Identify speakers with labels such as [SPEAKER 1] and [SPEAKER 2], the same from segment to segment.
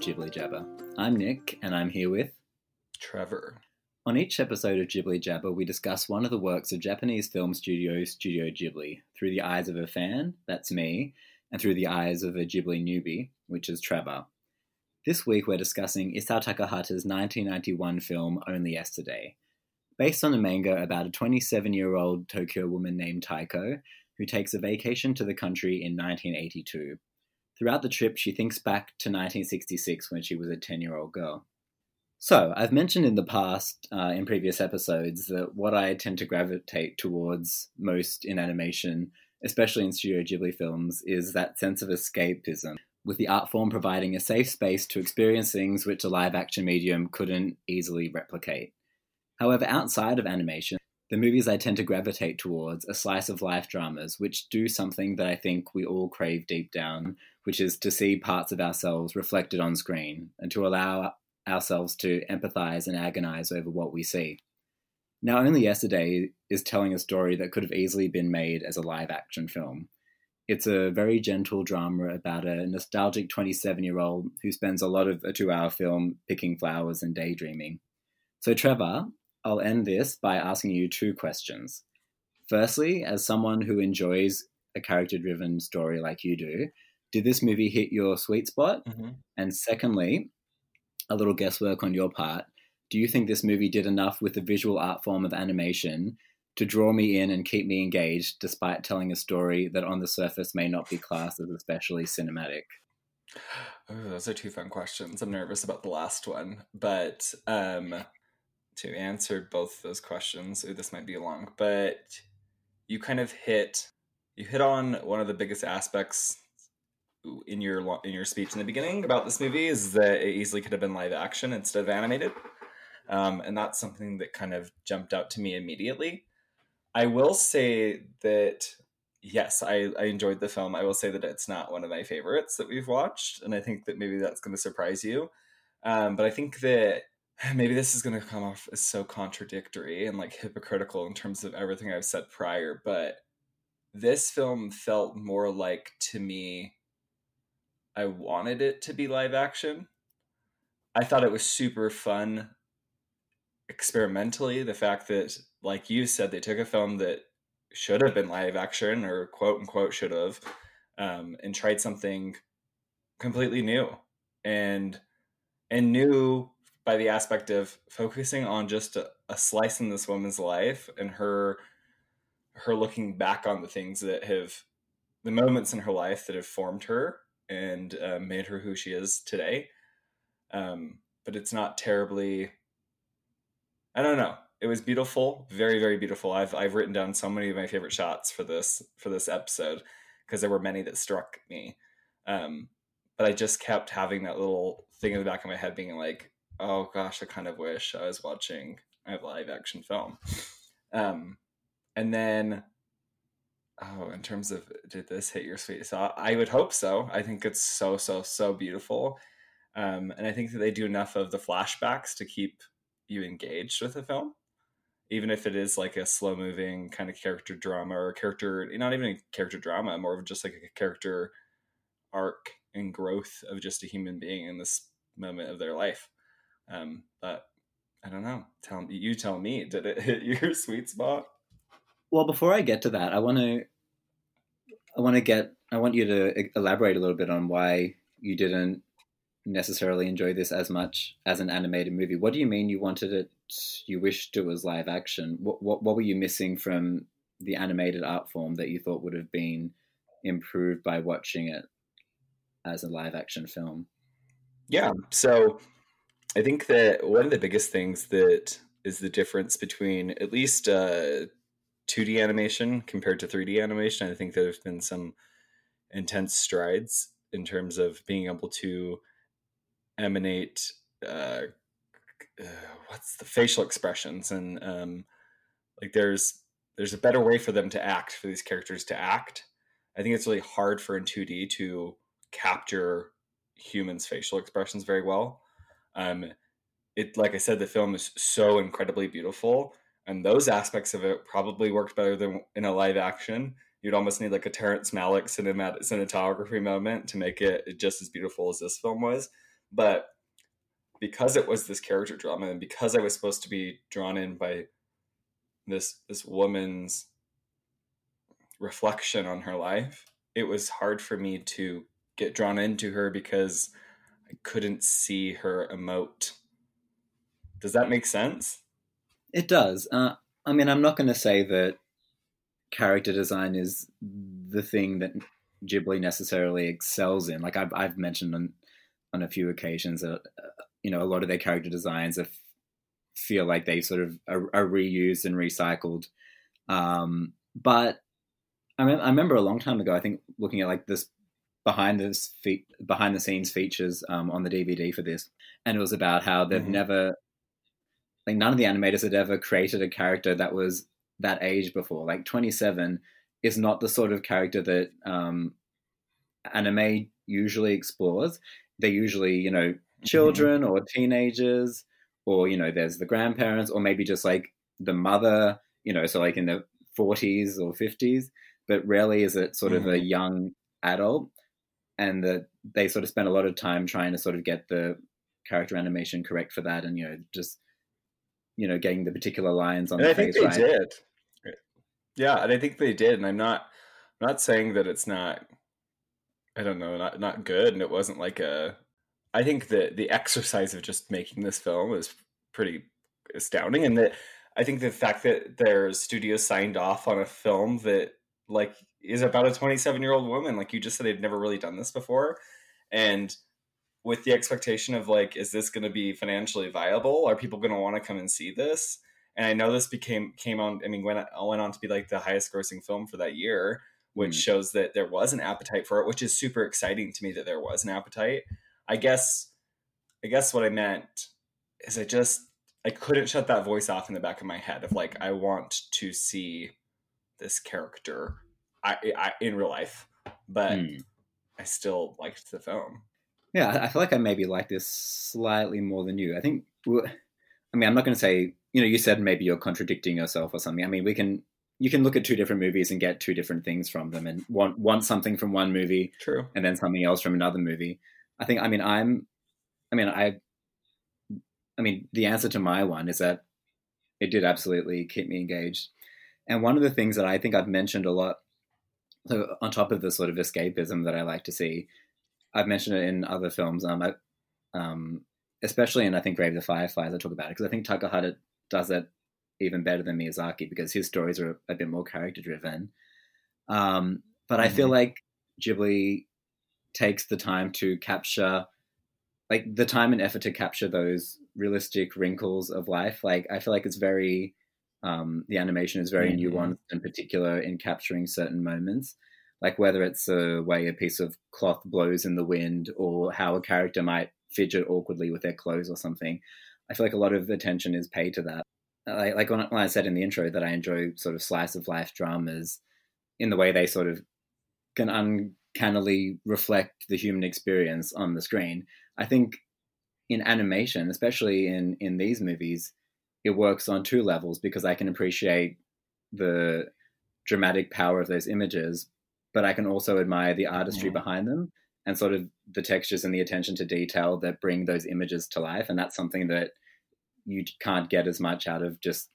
[SPEAKER 1] Ghibli Jabber. I'm Nick, and I'm here with
[SPEAKER 2] Trevor.
[SPEAKER 1] On each episode of Ghibli Jabber, we discuss one of the works of Japanese film studio Studio Ghibli through the eyes of a fan, that's me, and through the eyes of a Ghibli newbie, which is Trevor. This week we're discussing Isao Takahata's 1991 film Only Yesterday. Based on a manga about a 27 year old Tokyo woman named Taeko who takes a vacation to the country in 1982. Throughout the trip, she thinks back to 1966 when she was a 10 year old girl. So, I've mentioned in the past, uh, in previous episodes, that what I tend to gravitate towards most in animation, especially in Studio Ghibli films, is that sense of escapism, with the art form providing a safe space to experience things which a live action medium couldn't easily replicate. However, outside of animation, the movies I tend to gravitate towards are slice of life dramas, which do something that I think we all crave deep down, which is to see parts of ourselves reflected on screen and to allow ourselves to empathize and agonize over what we see. Now, Only Yesterday is telling a story that could have easily been made as a live action film. It's a very gentle drama about a nostalgic 27 year old who spends a lot of a two hour film picking flowers and daydreaming. So, Trevor, I'll end this by asking you two questions. Firstly, as someone who enjoys a character driven story like you do, did this movie hit your sweet spot? Mm-hmm. And secondly, a little guesswork on your part, do you think this movie did enough with the visual art form of animation to draw me in and keep me engaged despite telling a story that on the surface may not be classed as especially cinematic?
[SPEAKER 2] Oh, those are two fun questions. I'm nervous about the last one, but um, to answer both those questions. Ooh, this might be long, but you kind of hit you hit on one of the biggest aspects in your in your speech in the beginning about this movie is that it easily could have been live action instead of animated, um, and that's something that kind of jumped out to me immediately. I will say that yes, I, I enjoyed the film. I will say that it's not one of my favorites that we've watched, and I think that maybe that's going to surprise you. Um, but I think that maybe this is going to come off as so contradictory and like hypocritical in terms of everything I've said prior, but this film felt more like to me I wanted it to be live action. I thought it was super fun experimentally. The fact that, like you said, they took a film that should have been live action or quote unquote should have um, and tried something completely new and and new by the aspect of focusing on just a, a slice in this woman's life and her her looking back on the things that have the moments in her life that have formed her and uh, made her who she is today. Um, but it's not terribly i don't know. It was beautiful very very beautiful. I've i've written down so many of my favorite shots for this for this episode because there were many that struck me. Um, but i just kept having that little thing in the back of my head being like oh gosh, I kind of wish I was watching a live action film. Um, and then, oh, in terms of did this hit your sweet spot? I would hope so. I think it's so so so beautiful, um, and I think that they do enough of the flashbacks to keep you engaged with the film, even if it is like a slow moving kind of character drama or character, not even a character drama, more of just like a character arc and growth of just a human being in this moment of their life. Um, but I don't know. Tell you tell me. Did it hit your sweet spot?
[SPEAKER 1] Well, before I get to that, I want to I want to get I want you to elaborate a little bit on why you didn't necessarily enjoy this as much as an animated movie. What do you mean you wanted it? You wished it was live action. What what, what were you missing from the animated art form that you thought would have been improved by watching it as a live action film?
[SPEAKER 2] Yeah. So I think that one of the biggest things that is the difference between at least uh, 2D animation compared to 3D animation. I think there's been some intense strides in terms of being able to emanate uh, uh, what's the facial expressions and um, like there's there's a better way for them to act for these characters to act. I think it's really hard for in 2D to capture humans' facial expressions very well. Um, it, like I said, the film is so incredibly beautiful, and those aspects of it probably worked better than in a live action. You'd almost need like a Terrence Malick cinemat- cinematography moment to make it just as beautiful as this film was. but because it was this character drama and because I was supposed to be drawn in by this this woman's reflection on her life, it was hard for me to get drawn into her because I couldn't see her emote. Does that make sense?
[SPEAKER 1] It does. Uh, I mean, I'm not going to say that character design is the thing that Ghibli necessarily excels in. Like I've I've mentioned on on a few occasions that uh, you know a lot of their character designs are, feel like they sort of are, are reused and recycled. Um, but I, I remember a long time ago, I think looking at like this behind the fe- behind the scenes features um, on the DVD for this, and it was about how they've mm-hmm. never like none of the animators had ever created a character that was that age before. Like 27 is not the sort of character that um, anime usually explores. They're usually, you know, mm-hmm. children mm-hmm. or teenagers, or, you know, there's the grandparents, or maybe just like the mother, you know, so like in the 40s or 50s, but rarely is it sort mm-hmm. of a mm-hmm. young adult. And that they sort of spend a lot of time trying to sort of get the character animation correct for that and, you know, just you know getting the particular lines on
[SPEAKER 2] and
[SPEAKER 1] the
[SPEAKER 2] I face, think they right? did. Yeah, and I think they did, and I'm not I'm not saying that it's not I don't know, not not good and it wasn't like a I think that the exercise of just making this film is pretty astounding and that I think the fact that their studio signed off on a film that like is about a 27 year old woman like you just said they've never really done this before and with the expectation of like, is this going to be financially viable? Are people going to want to come and see this? And I know this became came on. I mean, went went on to be like the highest grossing film for that year, which mm. shows that there was an appetite for it, which is super exciting to me that there was an appetite. I guess, I guess what I meant is I just I couldn't shut that voice off in the back of my head of like I want to see this character I, I in real life, but mm. I still liked the film.
[SPEAKER 1] Yeah, I feel like I maybe like this slightly more than you. I think, I mean, I'm not going to say, you know, you said maybe you're contradicting yourself or something. I mean, we can, you can look at two different movies and get two different things from them and want, want something from one movie.
[SPEAKER 2] True.
[SPEAKER 1] And then something else from another movie. I think, I mean, I'm, I mean, I, I mean, the answer to my one is that it did absolutely keep me engaged. And one of the things that I think I've mentioned a lot, so on top of the sort of escapism that I like to see, I've mentioned it in other films. Um, I, um, especially in I think Grave of the Fireflies, I talk about it because I think Takahata does it even better than Miyazaki because his stories are a bit more character driven. Um, but mm-hmm. I feel mm-hmm. like Ghibli takes the time to capture, like the time and effort to capture those realistic wrinkles of life. Like I feel like it's very, um, the animation is very mm-hmm. nuanced in particular in capturing certain moments like whether it's a way a piece of cloth blows in the wind or how a character might fidget awkwardly with their clothes or something. I feel like a lot of attention is paid to that. Like, like when, I said in the intro that I enjoy sort of slice of life dramas in the way they sort of can uncannily reflect the human experience on the screen. I think in animation, especially in in these movies, it works on two levels because I can appreciate the dramatic power of those images, but I can also admire the artistry mm-hmm. behind them and sort of the textures and the attention to detail that bring those images to life. And that's something that you can't get as much out of just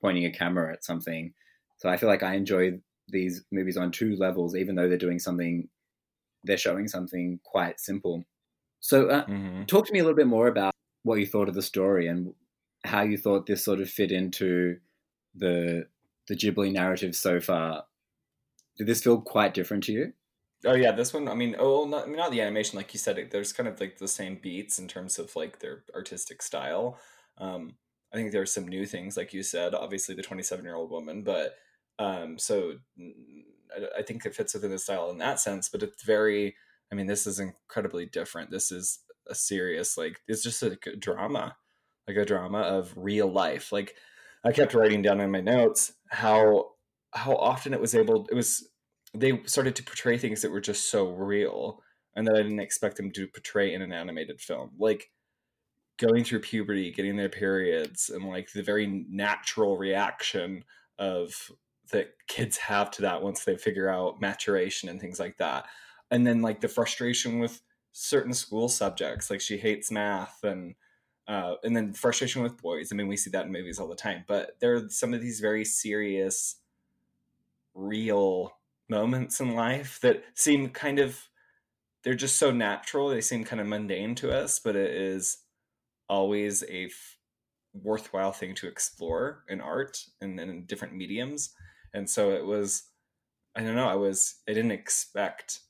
[SPEAKER 1] pointing a camera at something. So I feel like I enjoy these movies on two levels, even though they're doing something, they're showing something quite simple. So, uh, mm-hmm. talk to me a little bit more about what you thought of the story and how you thought this sort of fit into the the Ghibli narrative so far did this feel quite different to you?
[SPEAKER 2] Oh yeah, this one. I mean, oh, not, I mean, not the animation, like you said. there's kind of like the same beats in terms of like their artistic style. Um, I think there's some new things, like you said. Obviously, the 27 year old woman, but um, so I, I think it fits within the style in that sense. But it's very. I mean, this is incredibly different. This is a serious, like, it's just a drama, like a drama of real life. Like, I kept writing down in my notes how how often it was able it was they started to portray things that were just so real and that I didn't expect them to portray in an animated film. Like going through puberty, getting their periods, and like the very natural reaction of that kids have to that once they figure out maturation and things like that. And then like the frustration with certain school subjects like she hates math and uh, and then frustration with boys i mean we see that in movies all the time but there are some of these very serious real moments in life that seem kind of they're just so natural they seem kind of mundane to us but it is always a f- worthwhile thing to explore in art and, and in different mediums. And so it was i don't know i was i didn't expect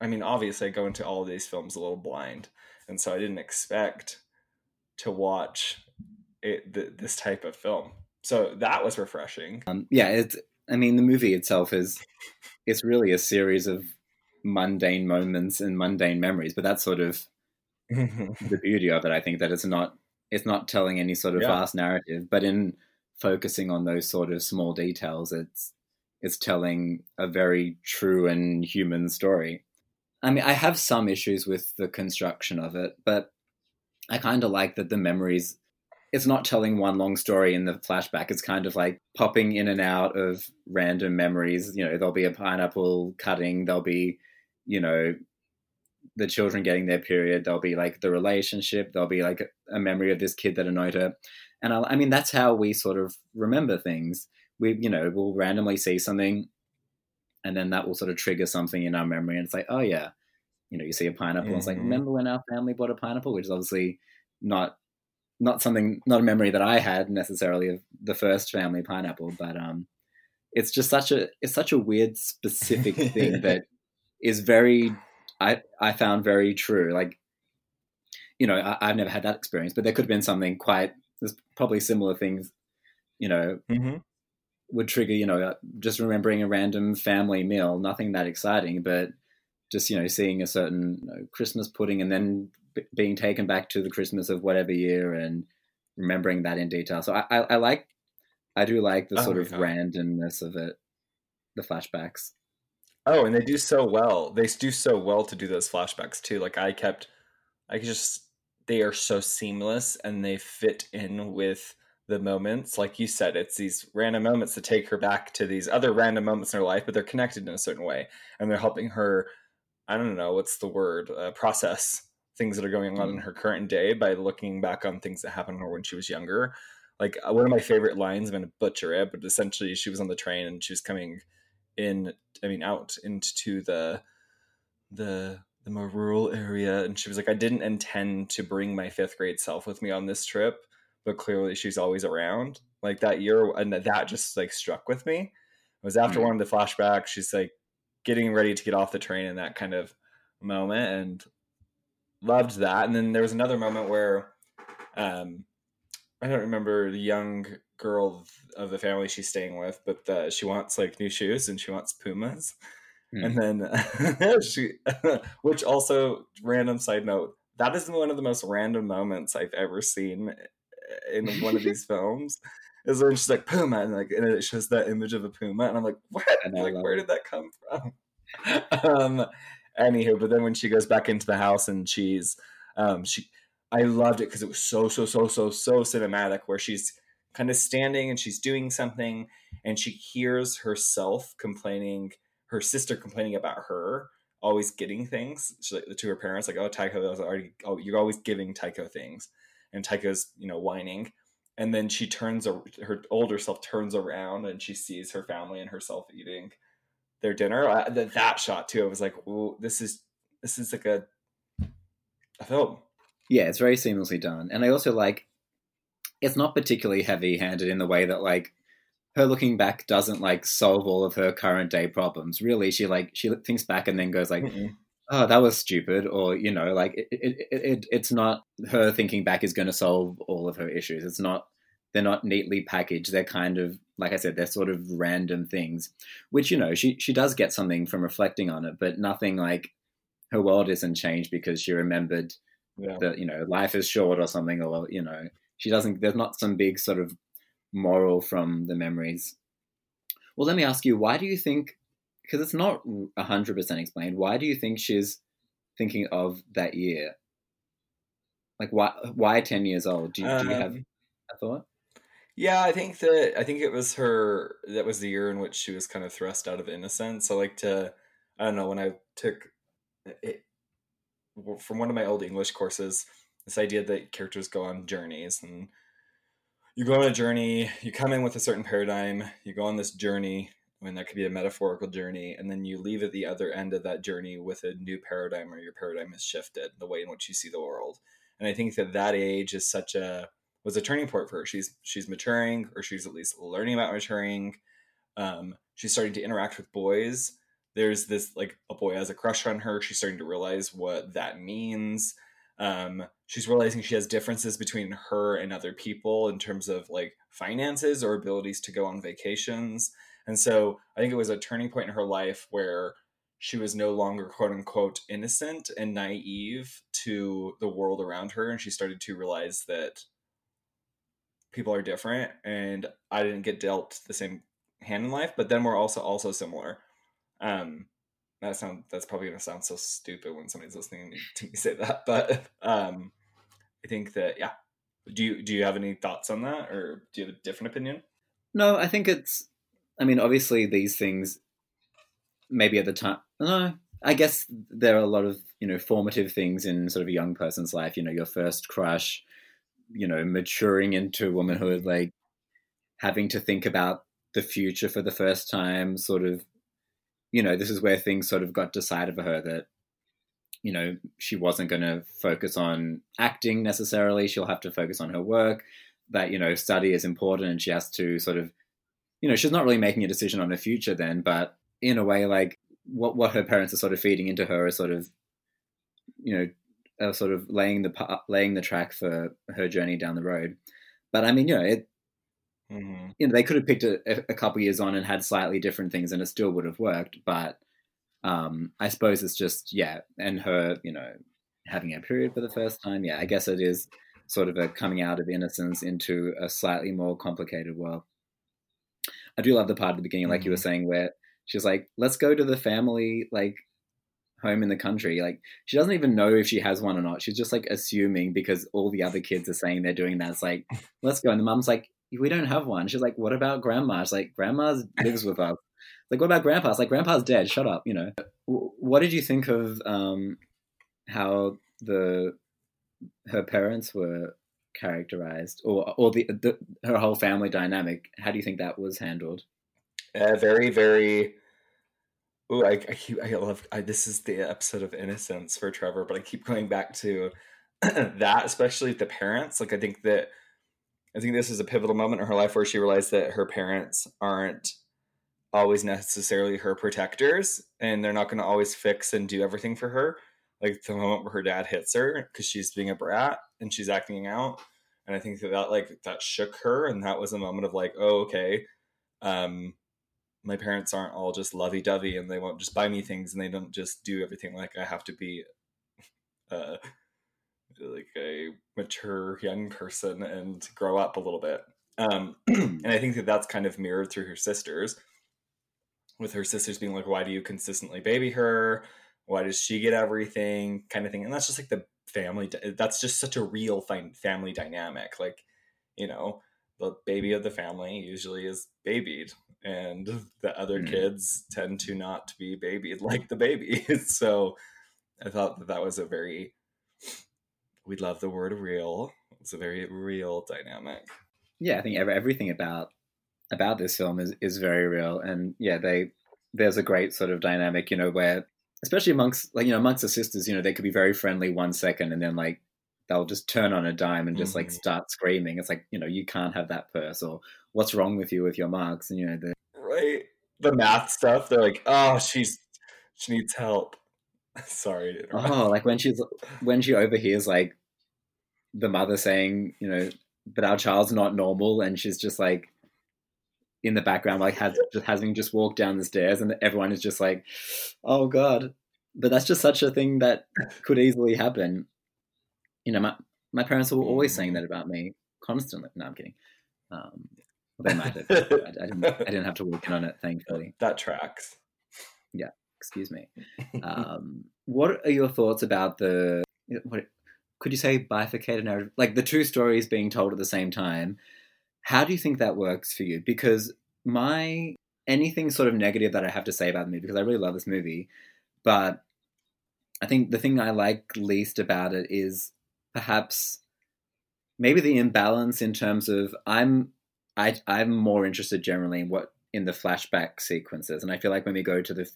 [SPEAKER 2] i mean obviously i go into all these films a little blind and so i didn't expect to watch it, th- this type of film. So that was refreshing.
[SPEAKER 1] Um, yeah it's i mean the movie itself is it's really a series of mundane moments and mundane memories but that's sort of the beauty of it i think that it's not it's not telling any sort of
[SPEAKER 2] Yeah.
[SPEAKER 1] vast narrative but in focusing on those sort of small details it's it's telling a very true and human story i mean i have some issues with the construction of it but i kind of like that the memories it's not telling one long story in the flashback. It's kind of like popping in and out of random memories. You know there'll be a pineapple cutting. There'll be you know the children getting their period. There'll be like the relationship. There'll be like a memory of this kid that annoyed her. And I, I mean that's how we sort of remember things. We you know we'll randomly see something and then that will sort of trigger something in our memory and it's like oh yeah you know you see a pineapple. And it's like
[SPEAKER 2] Mhm.
[SPEAKER 1] remember when our family bought a pineapple? Which is obviously not not something not a memory that i had necessarily of the first family pineapple but um it's just such a it's such a weird specific thing that is very i i found very true like you know I, i've never had that experience but there could have been something quite there's probably similar things you know
[SPEAKER 2] mm-hmm.
[SPEAKER 1] would trigger you know just remembering a random family meal nothing that exciting but just you know seeing a certain you know, christmas pudding and then b- being taken back to the christmas of whatever year and remembering that in detail so i i, I like i do like the
[SPEAKER 2] Oh,
[SPEAKER 1] sort of
[SPEAKER 2] yeah.
[SPEAKER 1] randomness of it the flashbacks
[SPEAKER 2] Oh, and they do so well. They do so well to do those flashbacks too. Like I kept, I just they are so seamless and they fit in with the moments. Like you said, it's these random moments that take her back to these other random moments in her life, but they're connected in a certain way, and they're helping her. I don't know what's the word. Uh, process things that are going on in her current day by looking back on things that happened to her when she was younger. Like uh, one of my favorite lines, I'm going to butcher it, but essentially she was on the train and she was coming in I mean out into the the the more rural area and she was like I didn't intend to bring my 5th grade self with me on this trip but clearly she's always around like that year and that, just like struck with me it was after
[SPEAKER 1] Mm.
[SPEAKER 2] one of the flashbacks she's like getting ready to get off the train in that kind of moment and loved that and then there was another moment where um I don't remember the young girl of the family she's staying with, but uh, she wants like new shoes and she wants Pumas.
[SPEAKER 1] Hmm.
[SPEAKER 2] And then she, which also, random side note, that is one of the most random moments I've ever seen in one of these films. Is when she's like Puma, and like, and it shows that image of a Puma, and I'm like, what? Like, where
[SPEAKER 1] it.
[SPEAKER 2] did that come from? um, anywho, but then when she goes back into the house and she's, um, she, I loved it because it was so, so, so, so, so cinematic. Where she's kind of standing and she's doing something, and she hears herself complaining, her sister complaining about her always getting things she, like, to her parents, like, "Oh, Taeko is already, oh, you're always giving Taeko things," and Taeko's, you know, whining. And then she turns, her older self turns around and she sees her family and herself eating their dinner. I, that, that shot too, I was like, "Ooh, this is this is like a a film."
[SPEAKER 1] yeah it's very seamlessly done and i also like it's not particularly heavy handed in the way that like her looking back doesn't like solve all of her current day problems really she like she thinks back and then goes like
[SPEAKER 2] Mm-mm.
[SPEAKER 1] oh that was stupid or you know like it, it, it, it it's not her thinking back is going to solve all of her issues it's not they're not neatly packaged. They're kind of like i said they're sort of random things which you know she she does get something from reflecting on it but nothing like her world isn't changed because she remembered
[SPEAKER 2] Yeah.
[SPEAKER 1] that you know life is short or something or you know she doesn't there's not some big sort of moral from the memories. Well let me ask you why do you think because it's not 100% explained why do you think she's thinking of that year? Like why why 10 years old? Do you, do you have
[SPEAKER 2] Um,
[SPEAKER 1] a thought
[SPEAKER 2] Yeah, I think that I think it was her that was the year in which she was kind of thrust out of innocence. I like to I don't know when I took uh, it from one of my old English courses this idea that characters go on journeys and you go on a journey, you come in with a certain paradigm, you go on this journey, I mean, that could be a metaphorical journey, and then you leave at the other end of that journey with a new paradigm or your paradigm has shifted, the way in which you see the world. And I think that that age is such a was a turning point for her. She's she's maturing, or she's at least learning about maturing. Um, she's starting to interact with boys. There's this like a boy has a crush on her. She's starting to realize what that means. Um, she's realizing she has differences between her and other people in terms of like finances or abilities to go on vacations. And so I think it was a turning point in her life where she was no longer quote unquote innocent and naive to the world around her. And she started to realize that people are different and I didn't get dealt the same hand in life, but then we're also also similar. Um, that sound that's probably gonna sound so stupid when somebody's listening to me say that, but um, I think that yeah. Do you do you have any thoughts on that, or do you have a different opinion?
[SPEAKER 1] No, I think it's. I mean, obviously, these things maybe at the time. No, I guess there are a lot of you know formative things in sort of a young person's life. You know, your first crush, you know, maturing into womanhood, like having to think about the future for the first time, sort of you know, this is where things sort of got decided for her that, you know, she wasn't going to focus on acting necessarily. She'll have to focus on her work. That, you know, study is important and she has to sort of, you know, she's not really making a decision on her future then, but in a way, like what, what her parents are sort of feeding into her is sort of, you know, uh, sort of laying the laying the track for her journey down the road. But I mean, you know, it Mm-hmm. You know, they could have picked a, a couple years on and had slightly different things, and it still would have worked. But um, I suppose it's just yeah, and her, you know, having a period for the first time. Yeah, I guess it is sort of a coming out of innocence into a slightly more complicated world. I do love the part at the beginning, like mm-hmm. you were mm-hmm. saying, where she's like, "Let's go to the family like home in the country." Like she doesn't even know if she has one or not. She's just like assuming because all the other kids are saying they're doing that. It's like, "Let's go," and the mom's like, we don't have one. She's like, what about grandma? She's like, grandma lives with us. Like, what about grandpa? It's like, grandpa's dead. Shut up. You know. What did you think of um, how the her parents were characterized, or or the, the her whole family dynamic? How do you think that was handled?
[SPEAKER 2] Uh, very, very. Oh, I, I keep. I love. I, this is the episode of Innocence for Trevor, but I keep going back to that, especially the parents. Like, I think that I think this is a pivotal moment in her life where she realized that her parents aren't always necessarily her protectors and they're not going to always fix and do everything for her. Like the moment where her dad hits her because she's being a brat and she's acting out. And I think that, that like that shook her and that was a moment of like, oh, okay. Um, my parents aren't all just lovey dovey and they won't just buy me things and they don't just do everything like I have to be uh like a mature young person and grow up a little bit. Um, and I think that that's kind of mirrored through her sisters, with her sisters being like, "Why do you consistently baby her? Why does she get everything?" kind of thing. And that's just like the family. That's just such a real family dynamic. Like, you know, the baby of the family usually is babied, and the other mm-hmm. kids tend to not be babied like the baby. so, I thought that that was a very we love the word real. It's a very real dynamic.
[SPEAKER 1] Yeah, I think everything about about this film is is very real, and yeah, they there's a great sort of dynamic, you know, where especially amongst like you know amongst the sisters, you know, they could be very friendly one second, and then like they'll just turn on a dime and just mm-hmm. like start screaming. It's like you know you can't have that purse, or what's wrong with you with your marks, and you know the
[SPEAKER 2] right the math stuff. They're like, oh, she's she needs help. Sorry.
[SPEAKER 1] Oh, like when she's when she overhears like the mother saying, you know, but our child's not normal, and she's just like in the background, like has just having just walked down the stairs, and everyone is just like, oh god. But that's just such a thing that could easily happen. You know, my my parents were always saying that about me constantly. No, I'm kidding. Um, they might have. I, I, didn't. I didn't have to work in on it, thankfully.
[SPEAKER 2] That tracks.
[SPEAKER 1] Yeah excuse me. Um, what are your thoughts about the what could you say bifurcated narrative, like the two stories being told at the same time? How do you think that works for you? Because my anything sort of negative that I have to say about the movie, because I really love this movie, but I think the thing I like least about it is perhaps maybe the imbalance in terms of I'm I I'm more interested generally in what in the flashback sequences, and I feel like when we go to the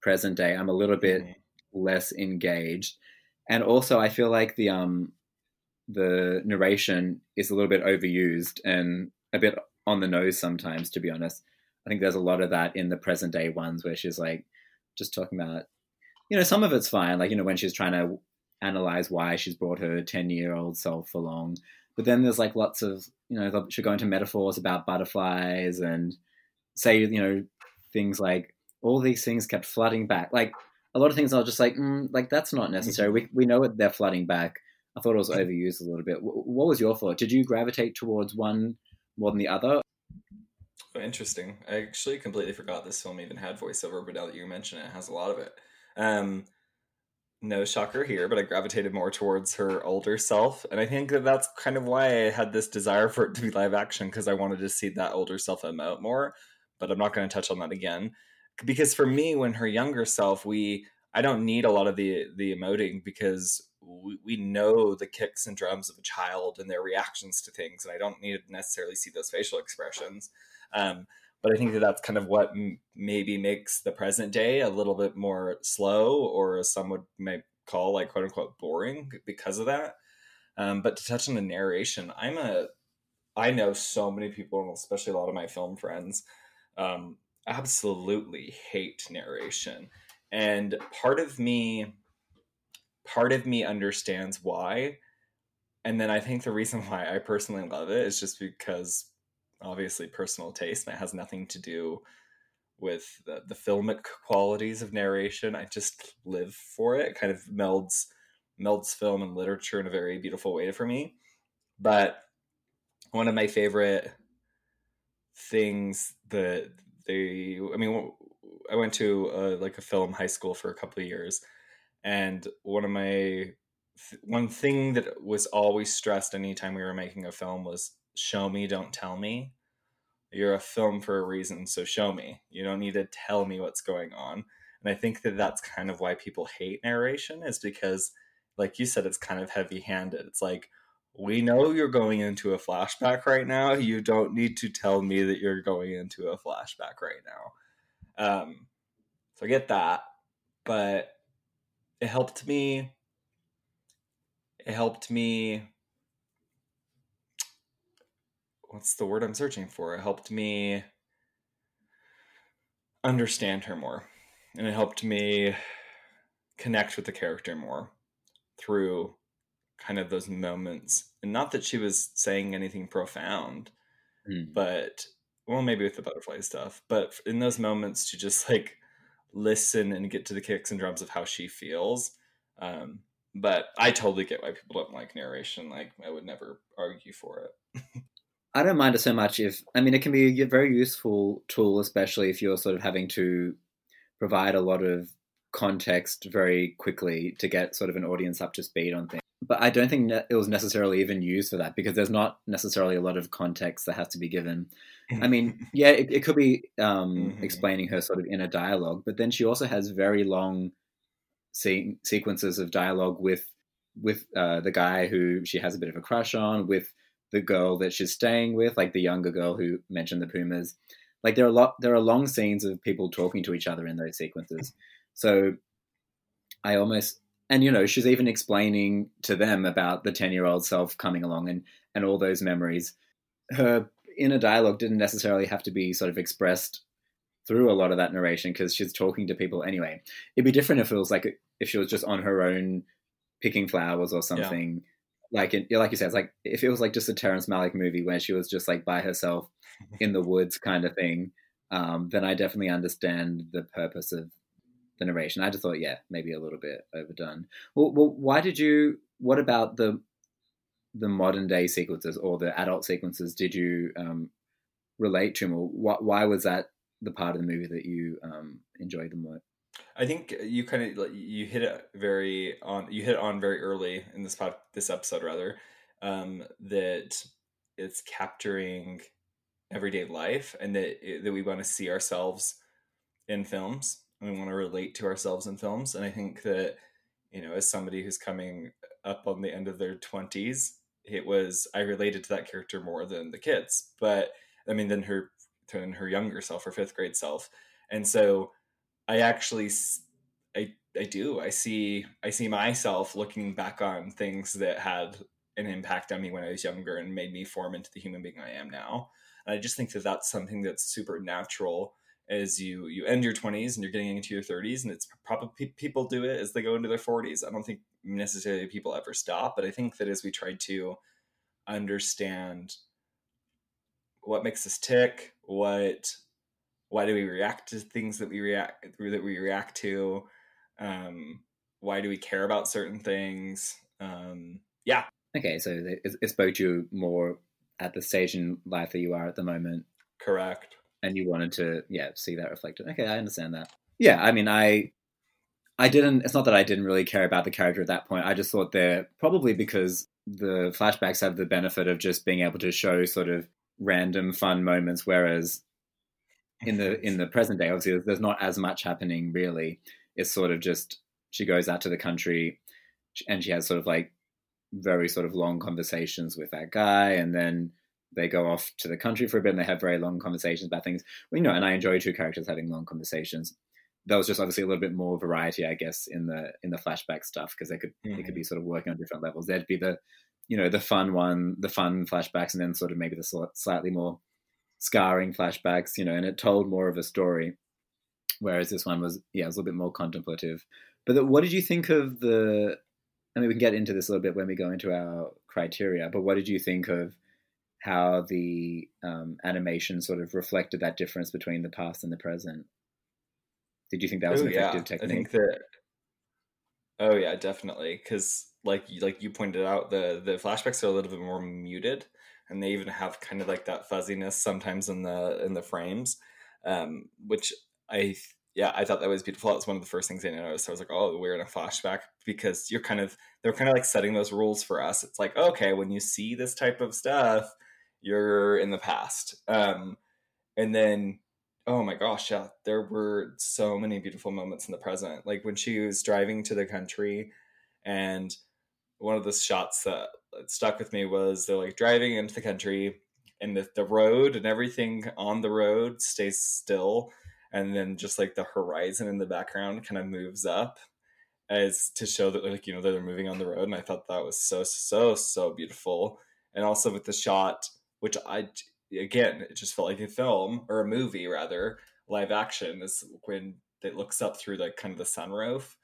[SPEAKER 1] present day, I'm a little bit mm-hmm. less engaged, and also I feel like the um the narration is a little bit overused and a bit on the nose sometimes. To be honest, I think there's a lot of that in the present day ones where she's like just talking about, you know, some of it's fine, like you know when she's trying to analyze why she's brought her 10 year old self along. But then there's like lots of you know she'll go into metaphors about butterflies and say you know things like all these things kept flooding back. Like a lot of things are just like mm, like that's not necessary. We, we know it they're flooding back. I thought it was overused a little bit. What was your thought? Did you gravitate towards one more than the other?
[SPEAKER 2] Oh, interesting. I actually completely forgot this film even had voiceover but now that you mention it, it has a lot of it. Um no shocker here, but I gravitated more towards her older self. And I think that that's kind of why I had this desire for it to be live action because I wanted to see that older self emote more. But I'm not going to touch on that again. Because for me, when her younger self, we I don't need a lot of the the emoting because we, we know the kicks and drums of a child and their reactions to things, and I don't need to necessarily see those facial expressions. Um, but I think that that's kind of what m- maybe makes the present day a little bit more slow, or some would may call like quote unquote boring because of that. Um, but to touch on the narration, I'm a I know so many people, especially a lot of my film friends, um, absolutely hate narration, and part of me, part of me understands why, and then I think the reason why I personally love it is just because obviously personal taste and it has nothing to do with the, the filmic qualities of narration i just live for it. it kind of melds melds film and literature in a very beautiful way for me but one of my favorite things that they i mean i went to a, like a film high school for a couple of years and one of my one thing that was always stressed anytime we were making a film was show me, don't tell me. You're a film for a reason, so show me. You don't need to tell me what's going on. And I think that that's kind of why people hate narration, is because, like you said, it's kind of heavy handed. It's like, we know you're going into a flashback right now. You don't need to tell me that you're going into a flashback right now. Um, so I get that, but it helped me. It helped me what's the word I'm searching for? It helped me understand her more. And it helped me connect with the character more through kind of those moments. And not that she was saying anything profound, mm. but well, maybe with the butterfly stuff, but in those moments to just like listen and get to the kicks and drums of how she feels. Um, but I totally get why people don't like narration. Like I would never argue for it.
[SPEAKER 1] I don't mind it so much if I mean it can be a very useful tool, especially if you're sort of having to provide a lot of context very quickly to get sort of an audience up to speed on things. But I don't think it was necessarily even used for that because there's not necessarily a lot of context that has to be given. I mean, yeah, it, it could be um, mm-hmm. explaining her sort of inner dialogue, but then she also has very long se- sequences of dialogue with with uh, the guy who she has a bit of a crush on, with the girl that she's staying with, like the younger girl who mentioned the Pumas. Like there are a lot, there are long scenes of people talking to each other in those sequences. So I almost, and you know, she's even explaining to them about the ten-year-old self coming along and and all those memories. Her inner dialogue didn't necessarily have to be sort of expressed through a lot of that narration because she's talking to people anyway. It'd be different if it was like if she was just on her own picking flowers or something like in, like you said, it's like if it was like just a Terrence Malick movie where she was just like by herself in the woods kind of thing, um, then I definitely understand the purpose of the narration. I just thought, yeah, maybe a little bit overdone. Well, well why did you? What about the the modern day sequences or the adult sequences? Did you um, relate to more? Why, why was that the part of the movie that you um, enjoyed the most?
[SPEAKER 2] I think you kind of you hit it very on you hit it on very early in this pod, this episode rather um, that it's capturing everyday life and that that we want to see ourselves in films and we want to relate to ourselves in films and I think that you know, as somebody who's coming up on the end of their 20s, it was I related to that character more than the kids. But I mean than her than her younger self, her fifth grade self. And so I actually I I do. I see I see myself looking back on things that had an impact on me when I was younger and made me form into the human being I am now. And I just think that that's something that's super natural as you you end your 20s and you're getting into your 30s and it's probably people do it as they go into their 40s. I don't think necessarily people ever stop, but I think that as we try to understand what makes us tick, what why do we react to things that we react that we react to? Um, why do we care about certain things? Um, yeah.
[SPEAKER 1] Okay so it, it spoke to you more at the stage in life that you are at the moment.
[SPEAKER 2] Correct.
[SPEAKER 1] And you wanted to yeah see that reflected. Okay i understand that. Yeah i mean i i didn't it's not that i didn't really care about the character at that point. I just thought they're probably because the flashbacks have the benefit of just being able to show sort of random fun moments whereas in the in the present day obviously there's not as much happening really. It's sort of just she goes out to the country and she has sort of like very sort of long conversations with that guy and then they go off to the country for a bit and they have very long conversations about things. Well, you know and i enjoy two characters having long conversations. There was just obviously a little bit more variety i guess in the in the flashback stuff because they could mm-hmm. they could be sort of working on different levels. There'd be the you know the fun one the fun flashbacks and then sort of maybe the slightly more scarring flashbacks, you know, and it told more of a story. Whereas this one was, yeah, it was a little bit more contemplative. But the, what did you think of the? I mean, we can get into this a little bit when we go into our criteria. But what did you think of how the um, animation sort of reflected that difference between the past and the present? Did you think that was Ooh, an effective yeah. technique? I think that.
[SPEAKER 2] Oh yeah, definitely. Because like like you pointed out, the the flashbacks are a little bit more muted and they even have kind of like that fuzziness sometimes in the in the frames, um, which I yeah I thought that was beautiful. Was one of the first things I noticed. I was like, oh, we're in a flashback because you're kind of they're kind of like setting those rules for us. It's like okay, when you see this type of stuff, you're in the past, um, and then oh my gosh, yeah, there were so many beautiful moments in the present. Like when she was driving to the country and one of the shots that stuck with me was they're like driving into the country and the, the road and everything on the road stays still. And then just like the horizon in the background kind of moves up as to show that like you know they're moving on the road. And i thought that was so so so beautiful. And also with the shot which i again it just felt like a film or a movie rather live action is when it looks up through like kind of the sunroof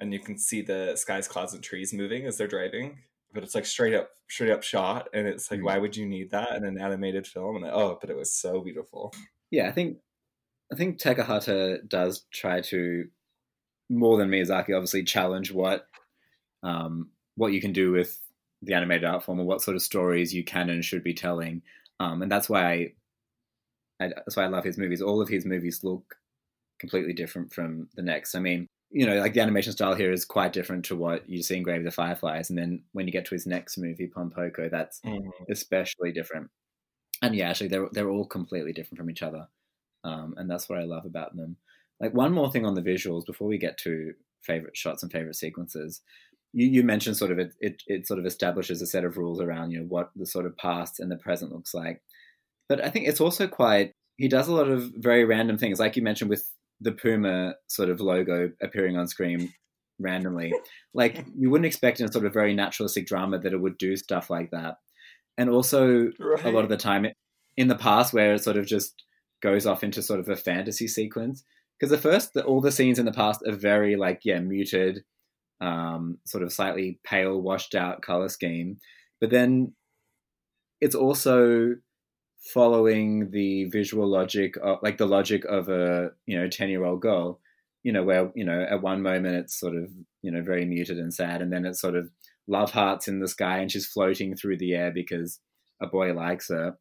[SPEAKER 2] and you can see the skies, clouds, and trees moving as they're driving. But it's like straight up, straight up shot, and it's like, mm-hmm. why would you need that in an animated film? And oh, but it was so beautiful.
[SPEAKER 1] Yeah, I think, I think Takahata does try to more than Miyazaki, obviously challenge what, um, what you can do with the animated art form, or what sort of stories you can and should be telling. Um, and that's why I, I, that's why I love his movies. All of his movies look completely different from the next. I mean, you know, like the animation style here is quite different to what you see in Grave of the Fireflies. And then when you get to his next movie, Pom Poko, that's mm-hmm. especially different. And yeah, actually, they're they're all completely different from each other, um, and that's what I love about them. Like one more thing on the visuals before we get to favorite shots and favorite sequences. You, you mentioned sort of it, it, it sort of establishes a set of rules around you know what the sort of past and the present looks like, but I think it's also quite he does a lot of very random things, like you mentioned with the Puma sort of logo appearing on screen randomly. Like you wouldn't expect in a sort of very naturalistic drama that it would do stuff like that. And also right. a lot of the time in the past where it sort of just goes off into sort of a fantasy sequence. Because the first, the, all the scenes in the past are very like yeah muted, um, sort of slightly pale, washed out color scheme. But then it's also following the visual logic of like the logic of a you know 10 year old girl you know where you know at one moment it's sort of you know very muted and sad and then it's sort of love hearts in the sky and she's floating through the air because a boy likes her.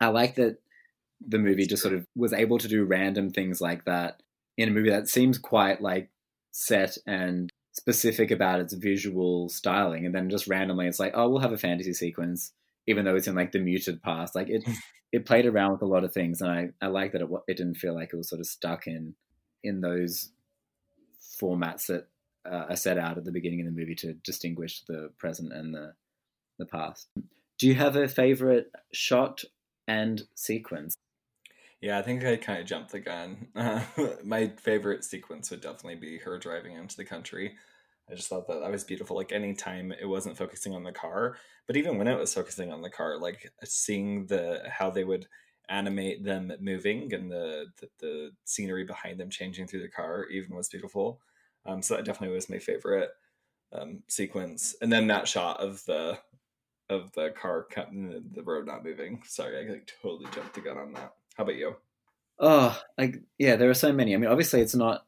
[SPEAKER 1] I like that the movie just sort of was able to do random things like that in a movie that seems quite like set and specific about its visual styling and then just randomly it's like oh we'll have a fantasy sequence even though it's in like the muted past. Like it, it played around with a lot of things, and I, I like that it, it didn't feel like it was sort of stuck in in those formats that uh, are set out at the beginning of the movie to distinguish the present and the the past. Do you have a favorite shot and sequence?
[SPEAKER 2] Yeah, I think I kind of jumped the gun. Uh, my favorite sequence would definitely be her driving into the country. I just thought that that was beautiful. Like anytime it wasn't focusing on the car, but even when it was focusing on the car, like seeing the how they would animate them moving and the the, the scenery behind them changing through the car even was beautiful. Um, so that definitely was my favorite um, sequence. And then that shot of the of the car cutting the, the road not moving. Sorry, I like totally jumped the gun on that. How about you?
[SPEAKER 1] Oh, like yeah, there are so many. I mean, obviously, it's not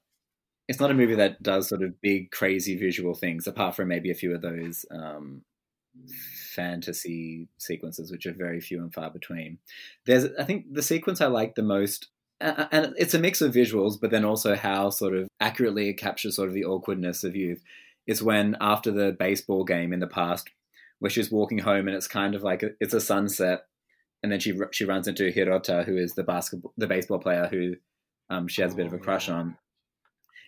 [SPEAKER 1] it's not a movie that does sort of big, crazy visual things, apart from maybe a few of those um, fantasy sequences, which are very few and far between. There's, I think, the sequence I like the most, and it's a mix of visuals, but then also how sort of accurately it captures sort of the awkwardness of youth. Is when after the baseball game in the past, where she's walking home and it's kind of like a, it's a sunset, and then she she runs into Hirota, who is the basketball the baseball player who um, she has a bit of a crush on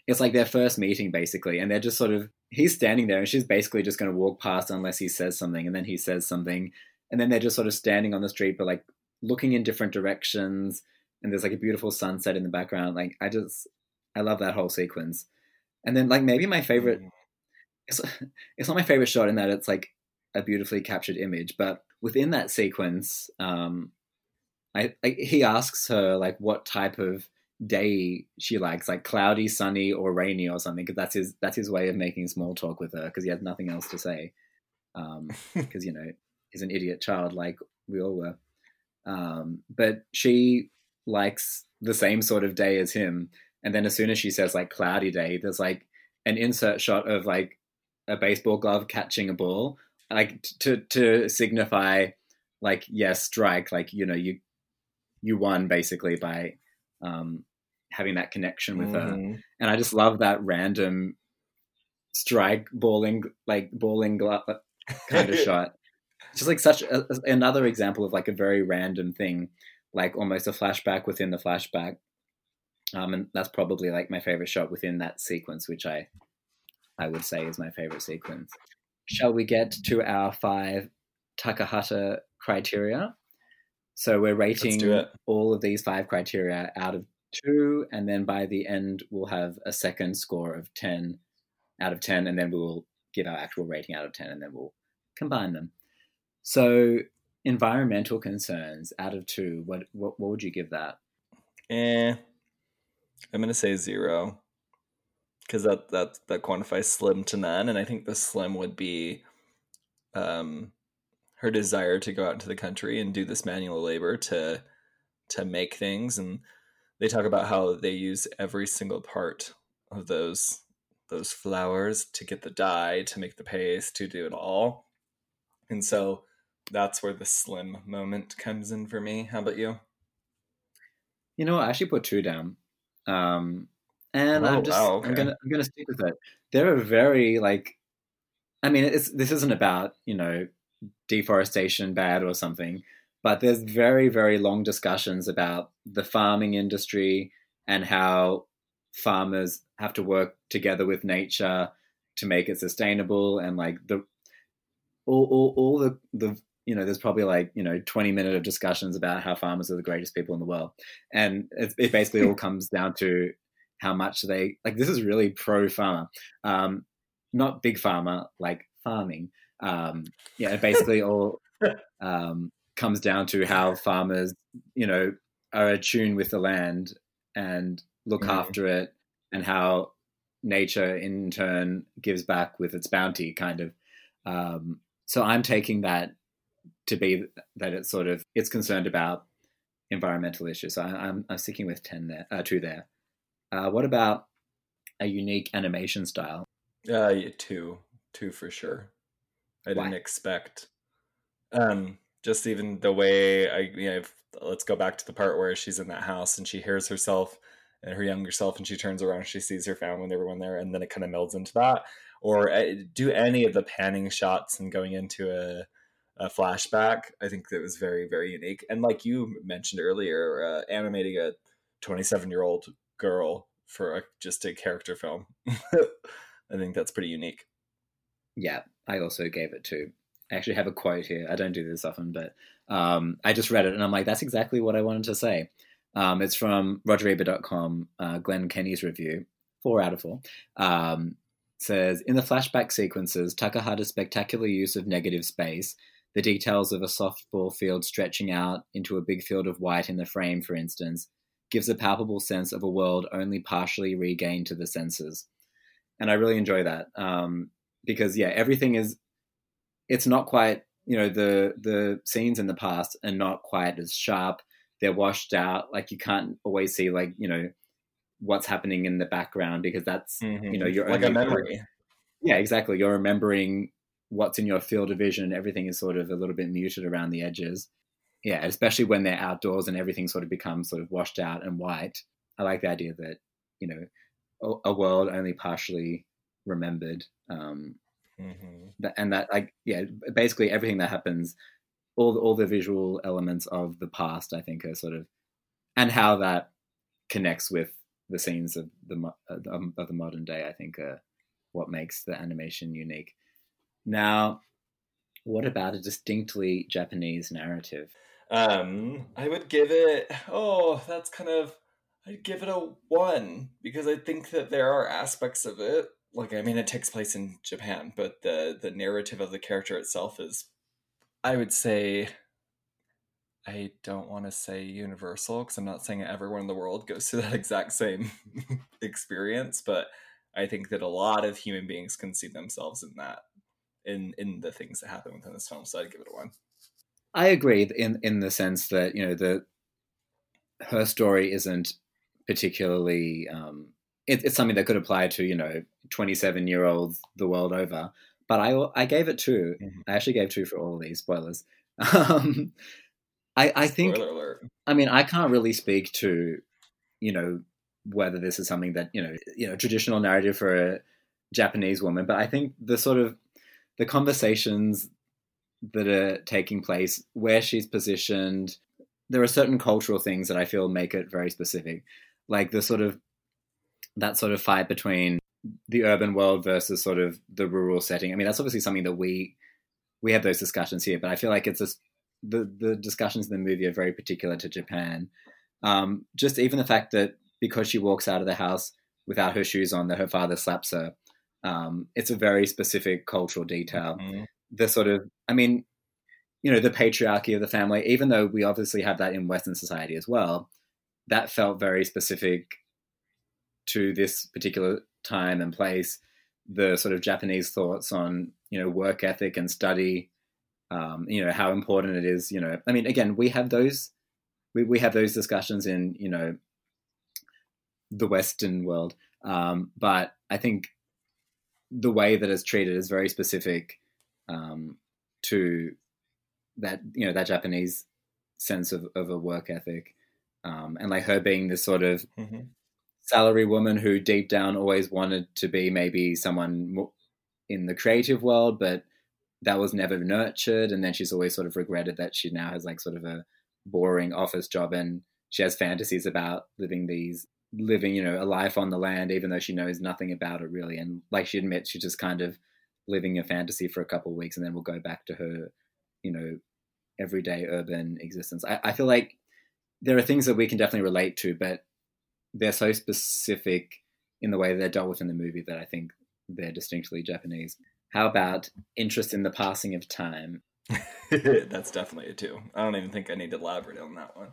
[SPEAKER 1] it's like their first meeting basically, and they're just sort of he's standing there and she's basically just going to walk past unless he says something, and then he says something, and then they're just sort of standing on the street but like looking in different directions, and there's like a beautiful sunset in the background. Like I just I love that whole sequence, and then like maybe my favorite. Mm. It's, it's not my favorite shot in that it's like a beautifully captured image, but within that sequence, um, I, I, he asks her like what type of day she likes, like cloudy, sunny, or rainy, or something. Because that's his that's his way of making small talk with her. Because he has nothing else to say. Because um, you know he's an idiot child, like we all were. Um, but she likes the same sort of day as him. And then as soon as she says like cloudy day, there's like an insert shot of like a baseball glove catching a ball, like to to signify like yes, strike, like you know you you won basically by um, having that connection with mm. her. Mm-hmm. And I just love that random strike balling, like balling kind of shot. Just like such a, another example of like a very random thing, like almost a flashback within the flashback. Um, and that's probably like my favorite shot within that sequence, which I, I would say is my favorite sequence. Shall we get to our five Takahata criteria? So we're rating all of these five criteria out of two, and then by the end we'll have a second score of ten out of ten, and then we'll give our actual rating out of ten, and then we'll combine them. So environmental concerns out of two, what what, what would you give that?
[SPEAKER 2] Eh, I'm gonna say zero because that that that quantifies slim to none, and I think the slim would be um her desire to go out into the country and do this manual labor to to make things and they talk about how they use every single part of those those flowers to get the dye to make the paste to do it all. And so that's where the slim moment comes in for me. How about you?
[SPEAKER 1] You know i actually put two down. Um and oh, i'm just wow, okay. i'm gonna i'm gonna stick with it. They're a very like i mean it's this isn't about you know deforestation bad or something. But there's very, very long discussions about the farming industry and how farmers have to work together with nature to make it sustainable and like the all, all, all the, the you know there's probably like you know 20 minute of discussions about how farmers are the greatest people in the world. And it, it basically all comes down to how much they like this is really pro farmer um not big farmer like farming. Um, yeah, basically all um, comes down to how farmers, you know, are attuned with the land and look mm. after it, and how nature in turn gives back with its bounty, kind of. Um, so I'm taking that to be that it's sort of it's concerned about environmental issues. So I, am I'm sticking with ten there, uh, two there. Uh, what about a unique animation style?
[SPEAKER 2] Uh, yeah, two, two for sure. I didn't expect. Um, just even the way I, you know, let's go back to the part where she's in that house and she hears herself and her younger self, and she turns around, and she sees her family and everyone there, and then it kind of melds into that. Or uh, do any of the panning shots and going into a, a flashback. I think that was very, very unique. And like you mentioned earlier, uh, animating a 27 year old girl for a, just a character film I think that's pretty unique.
[SPEAKER 1] Yeah, I also gave it two. I actually have a quote here. I don't do this often, but um, I just read it and I'm like, that's exactly what I wanted to say. Um, it's from RogerEbert.com, uh, Glenn Kenny's review, four out of four. Um, says In the flashback sequences, Takahata a spectacular use of negative space, the details of a softball field stretching out into a big field of white in the frame, for instance, gives a palpable sense of a world only partially regained to the senses. And I really enjoy that um, because, yeah, everything is, it's not quite, you know, the the scenes in the past are not quite as sharp. They're washed out. Like you can't always see, like, you know, what's happening in the background because that's, mm-hmm. you know, you're
[SPEAKER 2] like a memory.
[SPEAKER 1] Yeah, exactly. You're remembering what's in your field of vision. Everything is sort of a little bit muted around the edges yeah, especially when they're outdoors and everything sort of becomes sort of washed out and white. I like the idea that you know a, a world only partially remembered, um, mm-hmm. and that like yeah, basically everything that happens, all the, all the visual elements of the past, I think, are sort of, and how that connects with the scenes of the of the modern day. I think are what makes the animation unique. Now, what about a distinctly Japanese narrative?
[SPEAKER 2] Um, I would give it. Oh, that's kind of. I'd give it a one because I think that there are aspects of it. Like, I mean, it takes place in Japan, but the the narrative of the character itself is, I would say. I don't want to say universal because I'm not saying everyone in the world goes through that exact same experience, but I think that a lot of human beings can see themselves in that, in in the things that happen within this film. So I'd give it a one.
[SPEAKER 1] I agree in in the sense that you know the her story isn't particularly um, it, it's something that could apply to you know 27 year olds the world over but i i gave it 2 mm-hmm. i actually gave two for all of these spoilers um, i i think i mean i can't really speak to you know whether this is something that you know you know traditional narrative for a japanese woman but i think the sort of the conversations that are taking place, where she's positioned. There are certain cultural things that I feel make it very specific, like the sort of that sort of fight between the urban world versus sort of the rural setting. I mean, that's obviously something that we we have those discussions here, but I feel like it's just the the discussions in the movie are very particular to Japan. Um, just even the fact that because she walks out of the house without her shoes on, that her father slaps her. Um, it's a very specific cultural detail. Mm-hmm the sort of, I mean, you know, the patriarchy of the family, even though we obviously have that in Western society as well, that felt very specific to this particular time and place. The sort of Japanese thoughts on, you know, work ethic and study, um, you know, how important it is, you know, I mean, again, we have those, we, we have those discussions in, you know, the Western world. Um, but I think the way that it's treated is very specific um, to that you know that Japanese sense of, of a work ethic, um, and like her being this sort of mm-hmm. Salary woman who deep down always wanted to be maybe someone in the creative world, but that was never nurtured, and then she's always sort of regretted that she now has like sort of a boring office job and she has fantasies about living these living you know a life on the land even though she knows nothing about it really and like she admits she just kind of living a fantasy for a couple of weeks and then we'll go back to her, you know, everyday urban existence. I, I feel like there are things that we can definitely relate to, but they're so specific in the way they're dealt with in the movie that I think they're distinctly Japanese. How about interest in the passing of time?
[SPEAKER 2] that's definitely a two. I don't even think I need to elaborate on that one.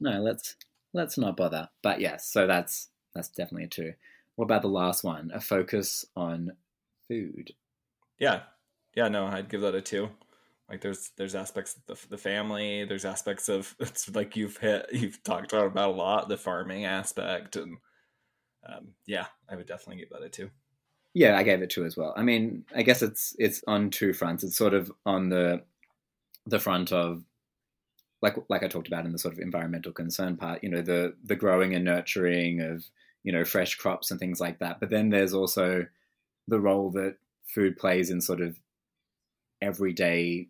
[SPEAKER 1] No, let's let's not bother. But yes, so that's that's definitely a two. What about the last one? A focus on food
[SPEAKER 2] yeah yeah no i'd give that a two like there's there's aspects of the, the family there's aspects of it's like you've hit you've talked about, a lot the farming aspect and um, yeah i would definitely give that a two
[SPEAKER 1] yeah i gave it two as well. I mean i guess it's it's on two fronts. It's sort of on the the front of like like i talked about in the sort of environmental concern part you know the the growing and nurturing of you know fresh crops and things like that. But then there's also the role that food plays in sort of everyday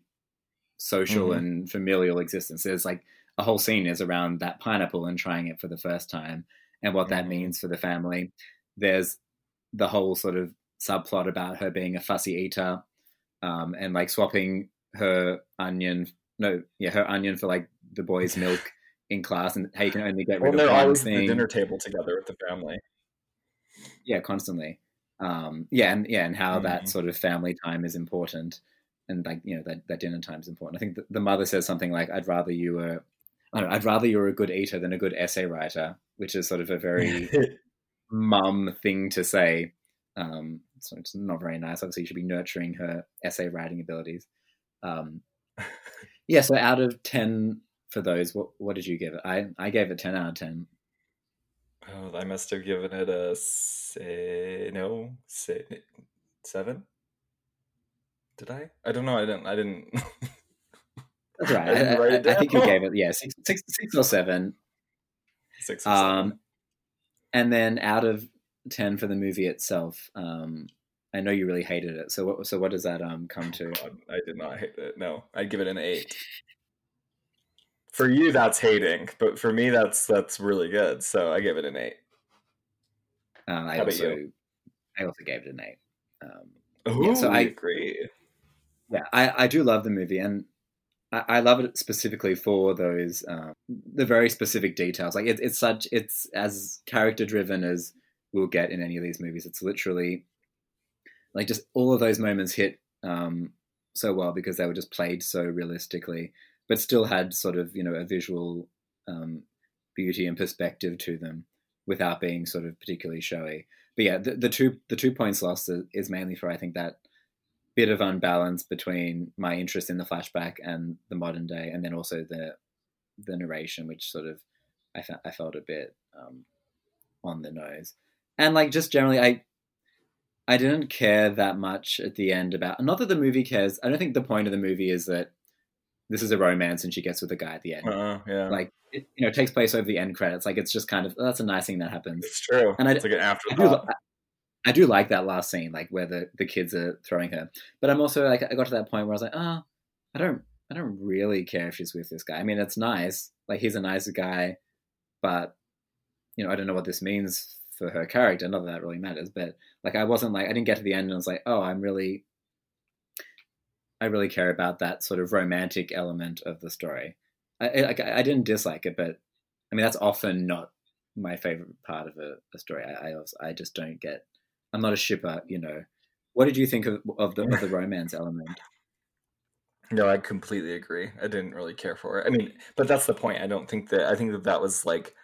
[SPEAKER 1] social mm-hmm. and familial existence. There's like a whole scene is around that pineapple and trying it for the first time and what mm-hmm. that means for the family. There's the whole sort of subplot about her being a fussy eater, um, and like swapping her onion, no, yeah, her onion for like the boys' milk in class, and how you can only get rid
[SPEAKER 2] well,
[SPEAKER 1] of one
[SPEAKER 2] always at the dinner table together with the family.
[SPEAKER 1] yeah constantly um yeah and yeah and how
[SPEAKER 2] Mhm.
[SPEAKER 1] that sort of family time is important and like you know that, that dinner time is important. I think the, the mother says something like i'd rather you were I don't know, i'd rather you were a good eater than a good essay writer which is sort of a very mum thing to say. Um so it's not very nice. Obviously you should be nurturing her essay writing abilities. Um yeah so out of 10 for those what what did you give it? I i gave it 10 out of 10
[SPEAKER 2] oh, I must have given it a say no say, seven. Did I? I don't know. I didn't. I didn't.
[SPEAKER 1] That's right.
[SPEAKER 2] I didn't
[SPEAKER 1] I,
[SPEAKER 2] write
[SPEAKER 1] I- think you gave it, yeah, six, six, six or seven.
[SPEAKER 2] Six or seven.
[SPEAKER 1] Um, and then out of ten for the movie itself, um, I know you really hated it. So what? So what does that um come to?
[SPEAKER 2] God, I did not hate it. No, I'd give it an eight. For you, that's hating, but for me, that's that's really good. So I give it an eight.
[SPEAKER 1] Uh, I
[SPEAKER 2] How about
[SPEAKER 1] also,
[SPEAKER 2] you?
[SPEAKER 1] I also gave it an eight. Um,
[SPEAKER 2] Oh,
[SPEAKER 1] Yeah, so
[SPEAKER 2] I- agree.
[SPEAKER 1] Yeah, I, I do love the movie, and I, love it specifically for those um, the very specific details. Like it, it's such it's as character driven as we'll get in any of these movies. It's literally like just all of those moments hit um, so well because they were just played so realistically, but still had sort of you know a visual um, beauty and perspective to them without being sort of particularly showy. But yeah, the, the two the two points lost is mainly for I think that bit of unbalance between my interest in the flashback and the modern day, and then also the the narration, which sort of I, fe- I felt a bit um, on the nose, and like just generally, I I didn't care that much at the end about. Not that the movie cares. I don't think the point of the movie is that this is a romance and she gets with the guy at the end.
[SPEAKER 2] Uh, yeah,
[SPEAKER 1] Like it, you know, it takes place over the end credits. Like it's just kind of that's a nice thing that happens.
[SPEAKER 2] it's true.
[SPEAKER 1] and I-
[SPEAKER 2] it's like an
[SPEAKER 1] I do,
[SPEAKER 2] afterthought.
[SPEAKER 1] I do like that last scene, like where the, the kids are throwing her. But I'm also like, I got to that point where I was like, oh, I don't, I don't really care if she's with this guy. I mean, it's nice, like he's a nice guy, but you know, I don't know what this means for her character. Not that that really matters, but like, I wasn't like, I didn't get to the end and I was like, oh, I'm really, I really care about that sort of romantic element of the story. I, like, I didn't dislike it, but I mean, that's often not my favorite part of a, a story. I, I, I just don't get. I'm not a shipper, you know. What did you think of, of the of the romance element?
[SPEAKER 2] No, I completely agree. I didn't really care for it. I mean, but that's the point. I don't think that. I think that that was like,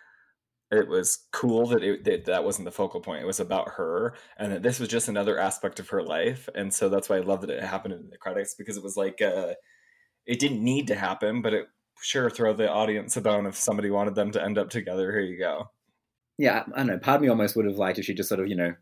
[SPEAKER 2] it was cool that it that, that wasn't the focal point. It was about her, and that this was just another aspect of her life. And so that's why I love that it happened in the credits because it was like, uh, it didn't need to happen, but it sure throw the audience a bone if somebody wanted them to end up together. Here you go.
[SPEAKER 1] Yeah, I don't know. Part of me almost would have liked if she just sort of, you know,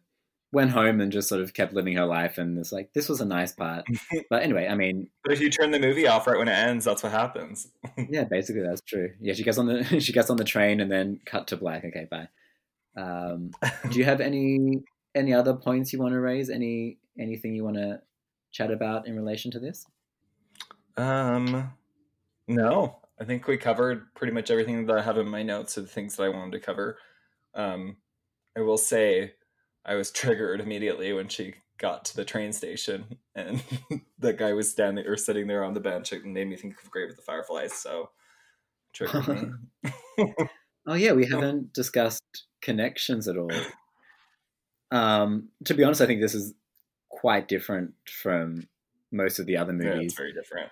[SPEAKER 1] went home and just sort of kept living her life, and it's like this was a nice part. But anyway, I mean,
[SPEAKER 2] But if you turn the movie off right when it ends, that's what happens.
[SPEAKER 1] yeah, basically that's true. Yeah, she gets on the she gets on the train and then cut to black. Okay, bye. Um, do you have any any other points you want to raise? Any anything you want to chat about in relation to this?
[SPEAKER 2] Um, no, I think we covered pretty much everything that I have in my notes of the things that I wanted to cover. Um, I will say I was triggered immediately when she got to the train station and that guy was standing or sitting there on the bench. It made me think of Grave of the Fireflies, so triggered me.
[SPEAKER 1] Oh yeah, we haven't discussed connections at all. Um, to be honest, I think this is quite different from most of the other
[SPEAKER 2] yeah,
[SPEAKER 1] movies.
[SPEAKER 2] it's very different.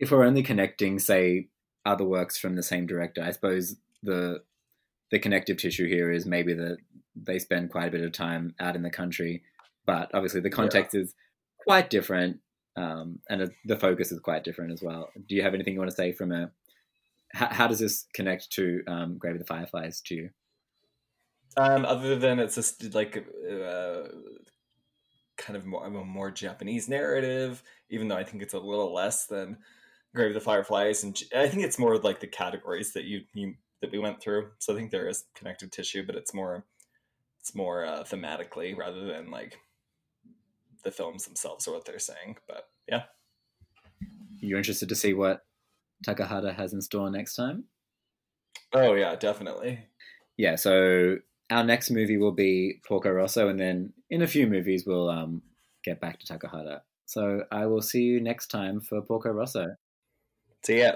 [SPEAKER 1] if we're only connecting, say, other works from the same director, I suppose the the connective tissue here is maybe that they spend quite a bit of time out in the country, but obviously the context is quite different, um, and the focus is quite different as well. Do you have anything you want to say from a how, how does this connect to um, Grave of the Fireflies to you?
[SPEAKER 2] Um, other than it's just like uh, kind of more of a more Japanese narrative, even though I think it's a little less than Grave of the Fireflies, and I think it's more like the categories that you, you that we went through. So I think there is connective tissue, but it's more it's more uh, thematically rather than like the films themselves or what they're saying. But yeah,
[SPEAKER 1] You're interested to see what Takahata has in store next time?
[SPEAKER 2] oh yeah, definitely.
[SPEAKER 1] yeah, so our next movie will be Porco Rosso, and then in a few movies we'll um, get back to Takahata. So I will see you next time for Porco Rosso.
[SPEAKER 2] See ya.